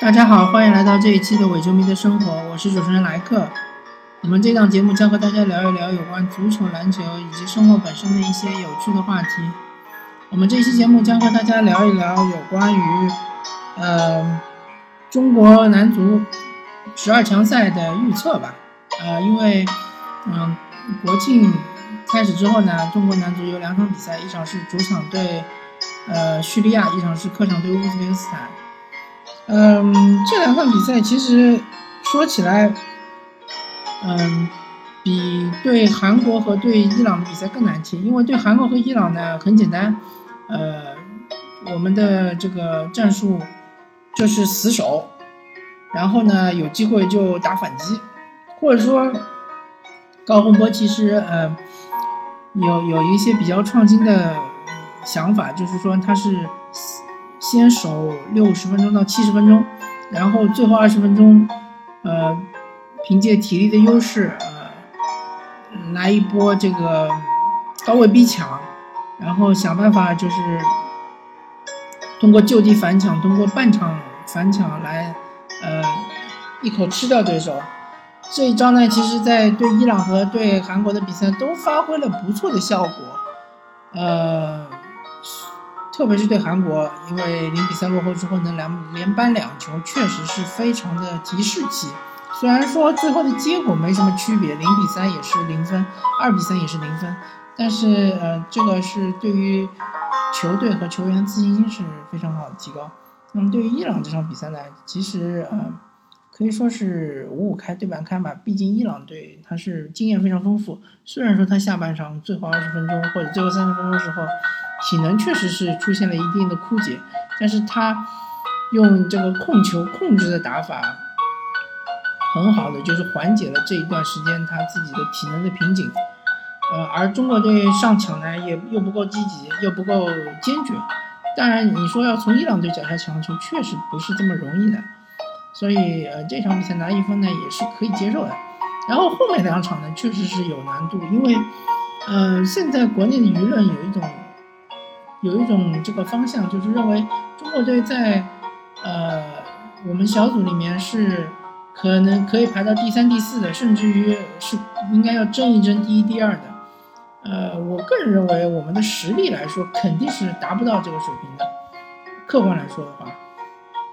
大家好，欢迎来到这一期的伪球迷的生活，我是主持人莱克。我们这档节目将和大家聊一聊有关足球、篮球以及生活本身的一些有趣的话题。我们这期节目将和大家聊一聊有关于呃中国男足十二强赛的预测吧。呃，因为嗯国庆开始之后呢，中国男足有两场比赛，一场是主场对呃叙利亚，一场是客场对乌兹别克斯坦。嗯，这两场比赛其实说起来，嗯，比对韩国和对伊朗的比赛更难踢，因为对韩国和伊朗呢很简单，呃，我们的这个战术就是死守，然后呢有机会就打反击，或者说高洪波其实呃有有一些比较创新的想法，就是说他是。先守六十分钟到七十分钟，然后最后二十分钟，呃，凭借体力的优势，呃，来一波这个高位逼抢，然后想办法就是通过就地反抢，通过半场反抢来，呃，一口吃掉对手。这一招呢，其实在对伊朗和对韩国的比赛都发挥了不错的效果，呃。特别是对韩国，因为零比三落后之后能两连扳两球，确实是非常的提士气。虽然说最后的结果没什么区别，零比三也是零分，二比三也是零分，但是呃，这个是对于球队和球员自信心是非常好的提高。那么对于伊朗这场比赛呢，其实呃可以说是五五开对半开吧，毕竟伊朗队他是经验非常丰富。虽然说他下半场最后二十分钟或者最后三十分钟的时候。体能确实是出现了一定的枯竭，但是他用这个控球控制的打法，很好的就是缓解了这一段时间他自己的体能的瓶颈。呃，而中国队上抢呢也又不够积极，又不够坚决。当然，你说要从伊朗队脚下抢球，确实不是这么容易的。所以，呃，这场比赛拿一分呢也是可以接受的。然后后面两场呢确实是有难度，因为，呃，现在国内的舆论有一种。有一种这个方向，就是认为中国队在呃我们小组里面是可能可以排到第三、第四的，甚至于是应该要争一争第一、第二的。呃，我个人认为我们的实力来说肯定是达不到这个水平的。客观来说的话，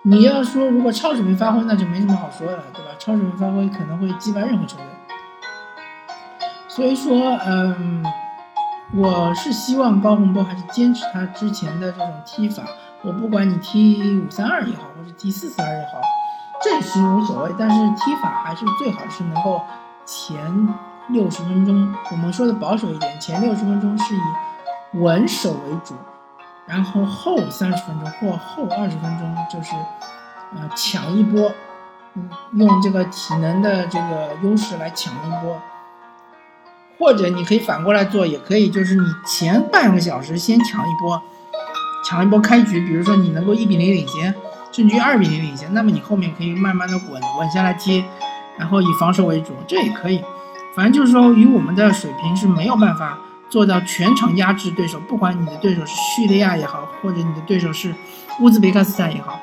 你要说如果超水平发挥，那就没什么好说的了，对吧？超水平发挥可能会击败任何球队。所以说，嗯。我是希望高洪波还是坚持他之前的这种踢法。我不管你踢五三二也好，或者踢四四二也好，阵型无所谓，但是踢法还是最好是能够前六十分钟，我们说的保守一点，前六十分钟是以稳守为主，然后后三十分钟或后二十分钟就是呃抢一波，嗯，用这个体能的这个优势来抢一波。或者你可以反过来做，也可以，就是你前半个小时先抢一波，抢一波开局，比如说你能够一比零领先，甚至于二比零领先，那么你后面可以慢慢的稳稳下来踢，然后以防守为主，这也可以。反正就是说，与我们的水平是没有办法做到全场压制对手，不管你的对手是叙利亚也好，或者你的对手是乌兹别克斯坦也好，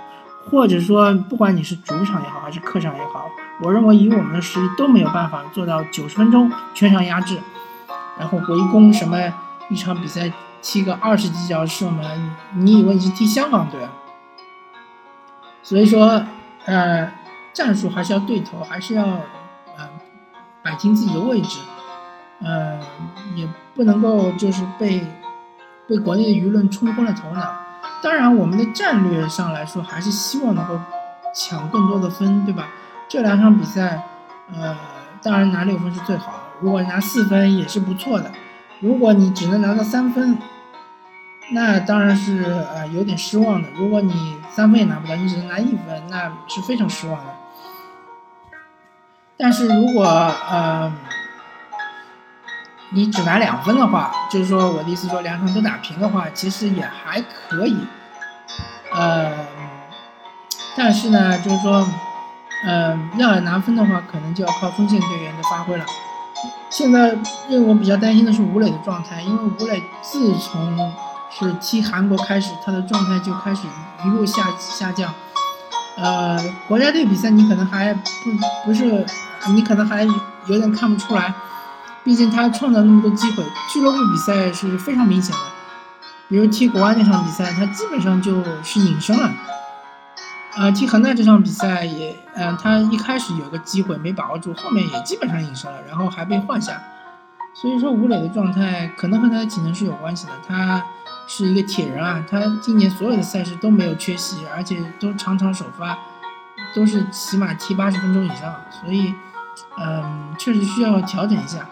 或者说不管你是主场也好，还是客场也好。我认为以我们的实力都没有办法做到九十分钟全场压制，然后围攻什么一场比赛踢个二十几脚射门，你以为你是踢香港队？所以说，呃，战术还是要对头，还是要呃摆清自己的位置，呃，也不能够就是被被国内的舆论冲昏了头脑。当然，我们的战略上来说，还是希望能够抢更多的分，对吧？这两场比赛，呃，当然拿六分是最好，如果拿四分也是不错的。如果你只能拿到三分，那当然是呃有点失望的。如果你三分也拿不到，你只能拿一分，那是非常失望的。但是如果呃你只拿两分的话，就是说我的意思说两场都打平的话，其实也还可以。呃，但是呢，就是说。嗯，要拿分的话，可能就要靠锋线队员的发挥了。现在令我比较担心的是吴磊的状态，因为吴磊自从是踢韩国开始，他的状态就开始一路下下降。呃，国家队比赛你可能还不不是，你可能还有点看不出来，毕竟他创造那么多机会。俱乐部比赛是非常明显的，比如踢国安那场比赛，他基本上就是隐身了。呃，踢恒大这场比赛也，嗯，他一开始有个机会没把握住，后面也基本上隐身了，然后还被换下。所以说吴磊的状态可能和他的体能是有关系的，他是一个铁人啊，他今年所有的赛事都没有缺席，而且都场场首发，都是起码踢八十分钟以上，所以，嗯，确实需要调整一下。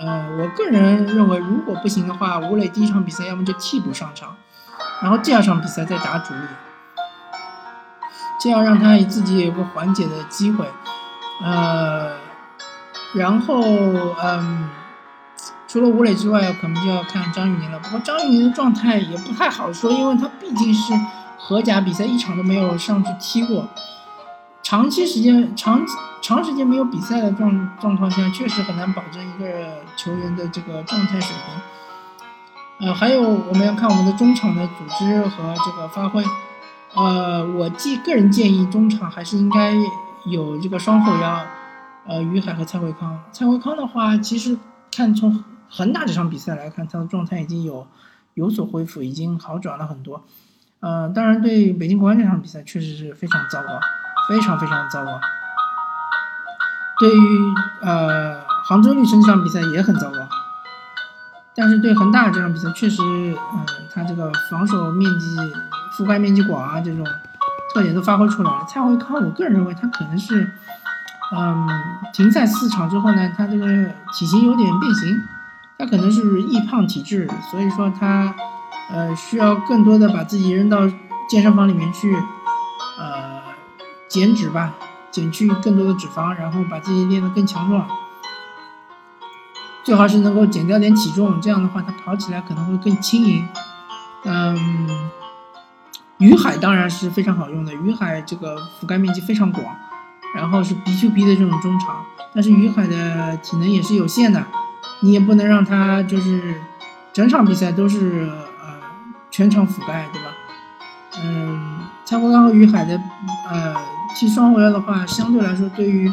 呃，我个人认为，如果不行的话，吴磊第一场比赛要么就替补上场，然后第二场比赛再打主力。这样让他自己有个缓解的机会，呃，然后嗯，除了吴磊之外，可能就要看张玉宁了。不过张玉宁的状态也不太好说，因为他毕竟是荷甲比赛一场都没有上去踢过，长期时间长长时间没有比赛的状状况下，确实很难保证一个球员的这个状态水平。呃，还有我们要看我们的中场的组织和这个发挥。呃，我既个人建议中场还是应该有这个双后腰，呃，于海和蔡慧康。蔡慧康的话，其实看从恒大这场比赛来看，他的状态已经有有所恢复，已经好转了很多。呃，当然对北京国安这场比赛确实是非常糟糕，非常非常的糟糕。对于呃杭州绿城这场比赛也很糟糕，但是对恒大这场比赛确实，嗯，他这个防守面积。覆盖面积广啊，这种特点都发挥出来了。蔡慧康，我个人认为他可能是，嗯，停赛四场之后呢，他这个体型有点变形，他可能是易胖体质，所以说他，呃，需要更多的把自己扔到健身房里面去，呃，减脂吧，减去更多的脂肪，然后把自己练得更强壮，最好是能够减掉点体重，这样的话他跑起来可能会更轻盈，嗯。于海当然是非常好用的，于海这个覆盖面积非常广，然后是 B to B 的这种中场，但是于海的体能也是有限的，你也不能让他就是整场比赛都是呃全场覆盖，对吧？嗯，蔡国刚和于海的呃踢双后卫的话，相对来说对于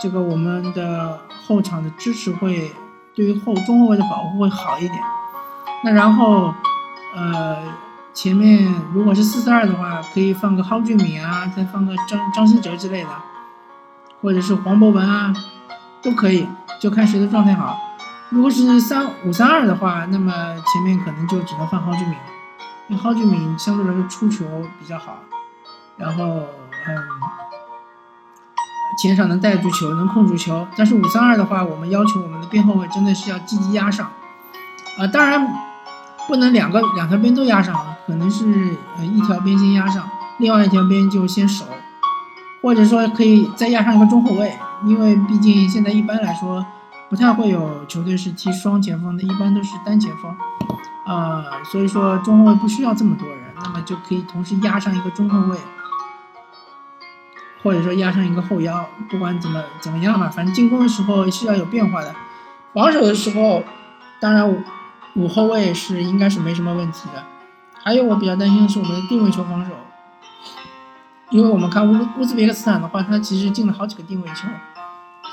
这个我们的后场的支持会，对于后中后卫的保护会好一点。那然后呃。前面如果是四四二的话，可以放个蒿俊闵啊，再放个张张新哲之类的，或者是黄博文啊，都可以，就看谁的状态好。如果是三五三二的话，那么前面可能就只能放蒿俊闵了，因为蒿俊闵相对来说出球比较好，然后嗯，前场能带住球，能控住球。但是五三二的话，我们要求我们的边后卫真的是要积极压上，啊，当然。不能两个两条边都压上，可能是呃一条边先压上，另外一条边就先守，或者说可以再压上一个中后卫，因为毕竟现在一般来说不太会有球队是踢双前锋的，一般都是单前锋，呃，所以说中后卫不需要这么多人，那么就可以同时压上一个中后卫，或者说压上一个后腰，不管怎么怎么样吧，反正进攻的时候是要有变化的，防守的时候，当然。五后卫是应该是没什么问题的，还有我比较担心的是我们的定位球防守，因为我们看乌乌兹别克斯坦的话，他其实进了好几个定位球，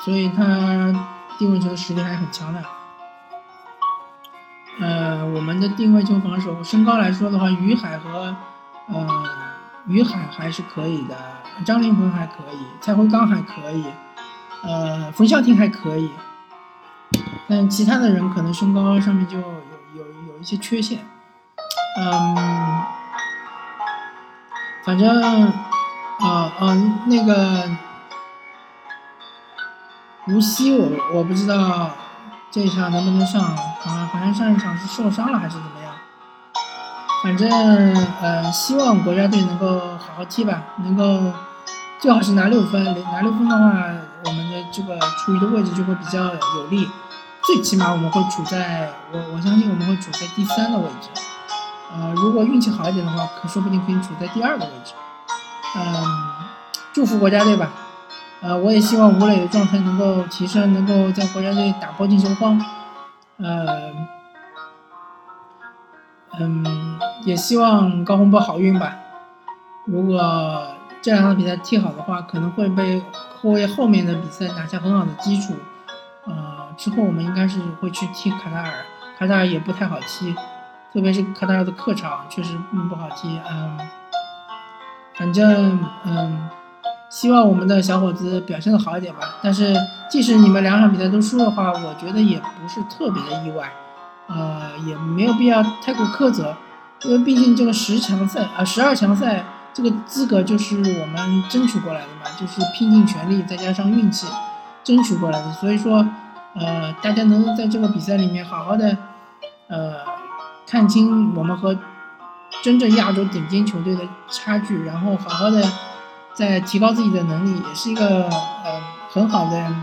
所以他定位球的实力还是很强的。呃，我们的定位球防守身高来说的话，于海和呃于海还是可以的，张琳芃还可以，蔡慧刚还可以，呃冯潇霆还可以，但其他的人可能身高上面就有有有。一些缺陷，嗯，反正，啊啊，那个无锡，我我不知道这一场能不能上，好像好像上一场是受伤了还是怎么样，反正呃，希望国家队能够好好踢吧，能够最好是拿六分，拿六分的话，我们的这个处于的位置就会比较有利。最起码我们会处在我我相信我们会处在第三的位置，呃，如果运气好一点的话，可说不定可以处在第二个位置。嗯，祝福国家队吧，呃，我也希望吴磊的状态能够提升，能够在国家队打破进球荒。呃，嗯，也希望高洪波好运吧。如果这两场比赛踢好的话，可能会被为后面的比赛打下很好的基础。呃，之后我们应该是会去踢卡塔尔，卡塔尔也不太好踢，特别是卡塔尔的客场确实嗯不好踢。嗯，反正嗯，希望我们的小伙子表现的好一点吧。但是即使你们两场比赛都输的话，我觉得也不是特别的意外。呃，也没有必要太过苛责，因为毕竟这个十强赛啊，十二强赛。这个资格就是我们争取过来的嘛，就是拼尽全力再加上运气争取过来的。所以说，呃，大家能在这个比赛里面好好的，呃，看清我们和真正亚洲顶尖球队的差距，然后好好的再提高自己的能力，也是一个呃很好的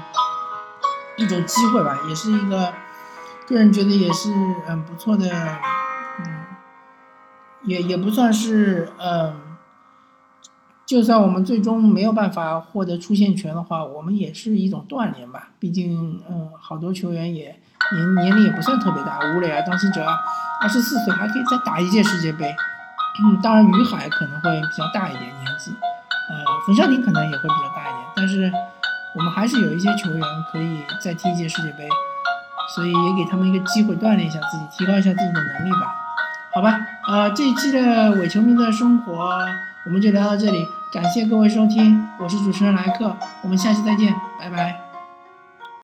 一种机会吧，也是一个个人觉得也是嗯不错的，嗯，也也不算是嗯。就算我们最终没有办法获得出线权的话，我们也是一种锻炼吧。毕竟，嗯，好多球员也年年龄也不算特别大，吴磊啊、张信哲啊，二十四岁还可以再打一届世界杯。嗯，当然于海可能会比较大一点年纪，呃，冯潇霆可能也会比较大一点。但是我们还是有一些球员可以再踢一届世界杯，所以也给他们一个机会锻炼一下自己，提高一下自己的能力吧。好吧，呃，这一期的伪球迷的生活我们就聊到这里。感谢各位收听，我是主持人莱克，我们下期再见，拜拜。